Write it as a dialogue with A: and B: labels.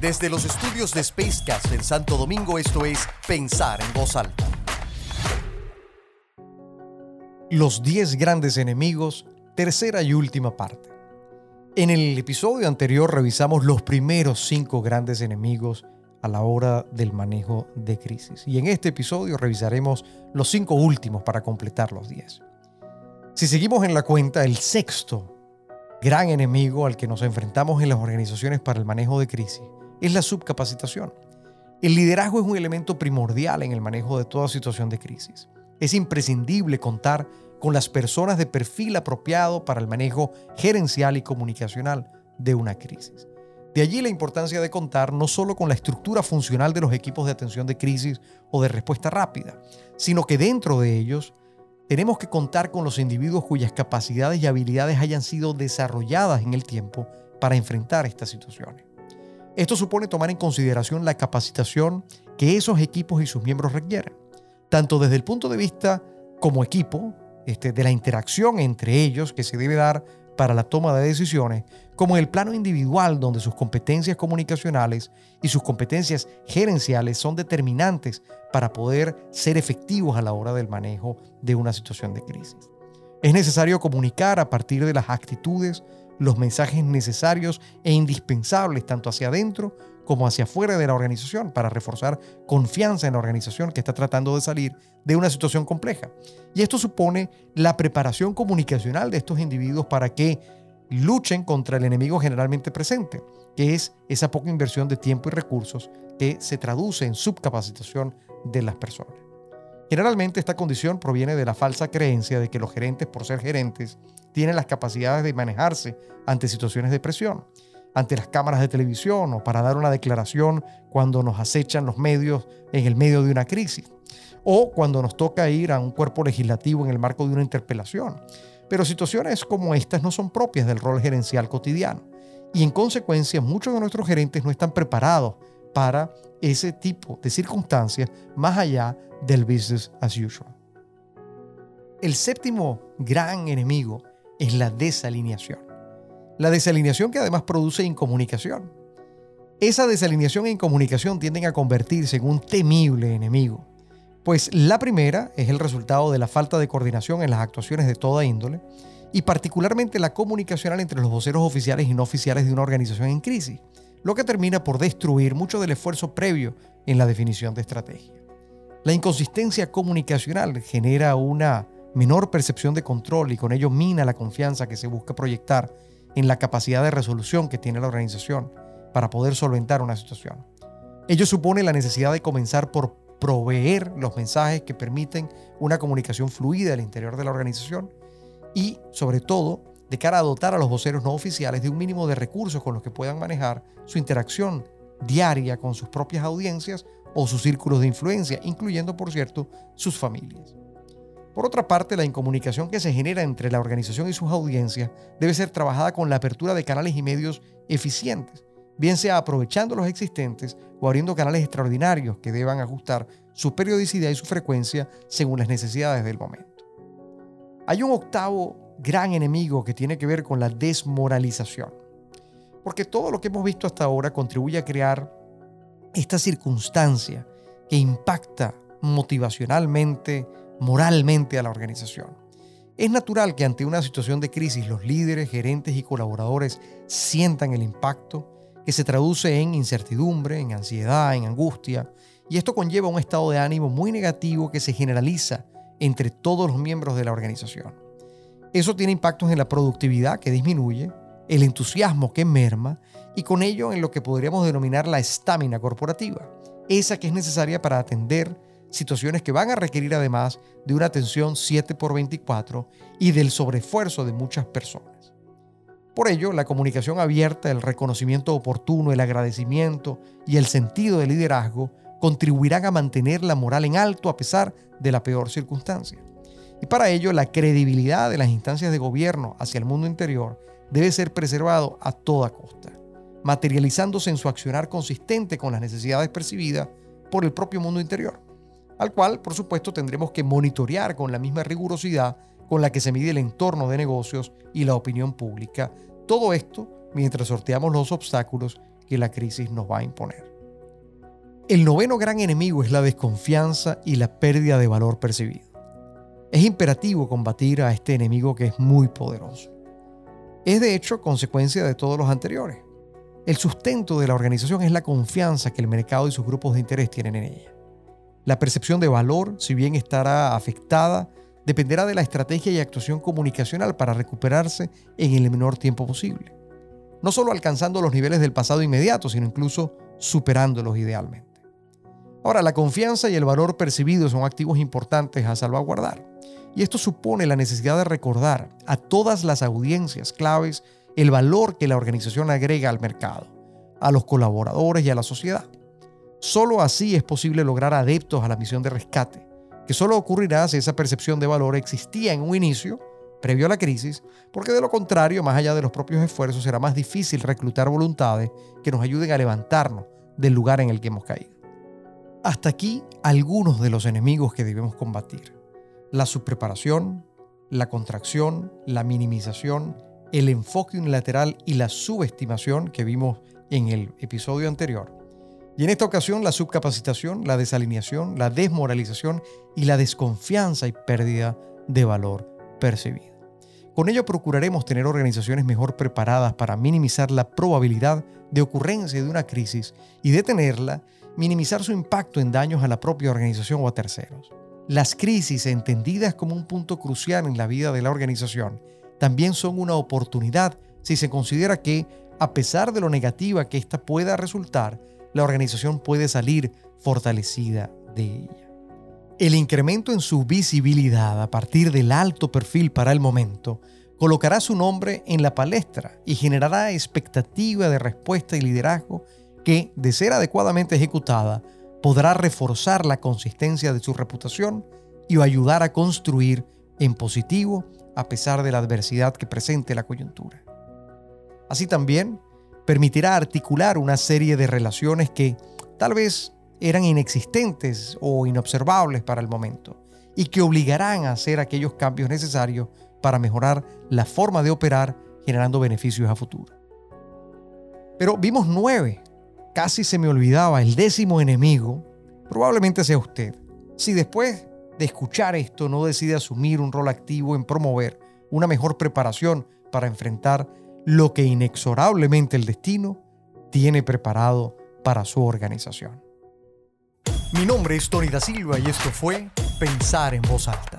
A: Desde los estudios de Spacecast en Santo Domingo, esto es Pensar en Voz Alta.
B: Los 10 grandes enemigos, tercera y última parte. En el episodio anterior revisamos los primeros 5 grandes enemigos a la hora del manejo de crisis. Y en este episodio revisaremos los 5 últimos para completar los 10. Si seguimos en la cuenta, el sexto gran enemigo al que nos enfrentamos en las organizaciones para el manejo de crisis es la subcapacitación. El liderazgo es un elemento primordial en el manejo de toda situación de crisis. Es imprescindible contar con las personas de perfil apropiado para el manejo gerencial y comunicacional de una crisis. De allí la importancia de contar no solo con la estructura funcional de los equipos de atención de crisis o de respuesta rápida, sino que dentro de ellos tenemos que contar con los individuos cuyas capacidades y habilidades hayan sido desarrolladas en el tiempo para enfrentar estas situaciones. Esto supone tomar en consideración la capacitación que esos equipos y sus miembros requieren, tanto desde el punto de vista como equipo, este, de la interacción entre ellos que se debe dar para la toma de decisiones, como en el plano individual donde sus competencias comunicacionales y sus competencias gerenciales son determinantes para poder ser efectivos a la hora del manejo de una situación de crisis. Es necesario comunicar a partir de las actitudes los mensajes necesarios e indispensables tanto hacia adentro como hacia afuera de la organización para reforzar confianza en la organización que está tratando de salir de una situación compleja. Y esto supone la preparación comunicacional de estos individuos para que luchen contra el enemigo generalmente presente, que es esa poca inversión de tiempo y recursos que se traduce en subcapacitación de las personas. Generalmente esta condición proviene de la falsa creencia de que los gerentes, por ser gerentes, tienen las capacidades de manejarse ante situaciones de presión. Ante las cámaras de televisión o para dar una declaración cuando nos acechan los medios en el medio de una crisis. O cuando nos toca ir a un cuerpo legislativo en el marco de una interpelación. Pero situaciones como estas no son propias del rol gerencial cotidiano. Y en consecuencia muchos de nuestros gerentes no están preparados para ese tipo de circunstancias más allá del business as usual. El séptimo gran enemigo es la desalineación la desalineación que además produce incomunicación. Esa desalineación e incomunicación tienden a convertirse en un temible enemigo, pues la primera es el resultado de la falta de coordinación en las actuaciones de toda índole y particularmente la comunicacional entre los voceros oficiales y no oficiales de una organización en crisis, lo que termina por destruir mucho del esfuerzo previo en la definición de estrategia. La inconsistencia comunicacional genera una menor percepción de control y con ello mina la confianza que se busca proyectar en la capacidad de resolución que tiene la organización para poder solventar una situación. Ello supone la necesidad de comenzar por proveer los mensajes que permiten una comunicación fluida al interior de la organización y, sobre todo, de cara a dotar a los voceros no oficiales de un mínimo de recursos con los que puedan manejar su interacción diaria con sus propias audiencias o sus círculos de influencia, incluyendo, por cierto, sus familias. Por otra parte, la incomunicación que se genera entre la organización y sus audiencias debe ser trabajada con la apertura de canales y medios eficientes, bien sea aprovechando los existentes o abriendo canales extraordinarios que deban ajustar su periodicidad y su frecuencia según las necesidades del momento. Hay un octavo gran enemigo que tiene que ver con la desmoralización, porque todo lo que hemos visto hasta ahora contribuye a crear esta circunstancia que impacta motivacionalmente, moralmente a la organización. Es natural que ante una situación de crisis los líderes, gerentes y colaboradores sientan el impacto que se traduce en incertidumbre, en ansiedad, en angustia, y esto conlleva un estado de ánimo muy negativo que se generaliza entre todos los miembros de la organización. Eso tiene impactos en la productividad que disminuye, el entusiasmo que merma y con ello en lo que podríamos denominar la estamina corporativa, esa que es necesaria para atender situaciones que van a requerir además de una atención 7 por 24 y del sobreesfuerzo de muchas personas. Por ello, la comunicación abierta, el reconocimiento oportuno, el agradecimiento y el sentido de liderazgo contribuirán a mantener la moral en alto a pesar de la peor circunstancia. Y para ello, la credibilidad de las instancias de gobierno hacia el mundo interior debe ser preservado a toda costa, materializándose en su accionar consistente con las necesidades percibidas por el propio mundo interior al cual, por supuesto, tendremos que monitorear con la misma rigurosidad con la que se mide el entorno de negocios y la opinión pública. Todo esto mientras sorteamos los obstáculos que la crisis nos va a imponer. El noveno gran enemigo es la desconfianza y la pérdida de valor percibido. Es imperativo combatir a este enemigo que es muy poderoso. Es de hecho consecuencia de todos los anteriores. El sustento de la organización es la confianza que el mercado y sus grupos de interés tienen en ella. La percepción de valor, si bien estará afectada, dependerá de la estrategia y actuación comunicacional para recuperarse en el menor tiempo posible. No solo alcanzando los niveles del pasado inmediato, sino incluso superándolos idealmente. Ahora, la confianza y el valor percibido son activos importantes a salvaguardar. Y esto supone la necesidad de recordar a todas las audiencias claves el valor que la organización agrega al mercado, a los colaboradores y a la sociedad. Solo así es posible lograr adeptos a la misión de rescate, que solo ocurrirá si esa percepción de valor existía en un inicio, previo a la crisis, porque de lo contrario, más allá de los propios esfuerzos, será más difícil reclutar voluntades que nos ayuden a levantarnos del lugar en el que hemos caído. Hasta aquí algunos de los enemigos que debemos combatir. La subpreparación, la contracción, la minimización, el enfoque unilateral y la subestimación que vimos en el episodio anterior. Y en esta ocasión la subcapacitación, la desalineación, la desmoralización y la desconfianza y pérdida de valor percibido. Con ello procuraremos tener organizaciones mejor preparadas para minimizar la probabilidad de ocurrencia de una crisis y detenerla minimizar su impacto en daños a la propia organización o a terceros. Las crisis, entendidas como un punto crucial en la vida de la organización, también son una oportunidad si se considera que, a pesar de lo negativa que ésta pueda resultar, la organización puede salir fortalecida de ella. El incremento en su visibilidad a partir del alto perfil para el momento colocará su nombre en la palestra y generará expectativa de respuesta y liderazgo que, de ser adecuadamente ejecutada, podrá reforzar la consistencia de su reputación y ayudar a construir en positivo a pesar de la adversidad que presente la coyuntura. Así también, permitirá articular una serie de relaciones que tal vez eran inexistentes o inobservables para el momento y que obligarán a hacer aquellos cambios necesarios para mejorar la forma de operar generando beneficios a futuro. Pero vimos nueve casi se me olvidaba, el décimo enemigo, probablemente sea usted. Si después de escuchar esto no decide asumir un rol activo en promover una mejor preparación para enfrentar lo que inexorablemente el destino tiene preparado para su organización.
A: Mi nombre es Tony da Silva y esto fue Pensar en voz alta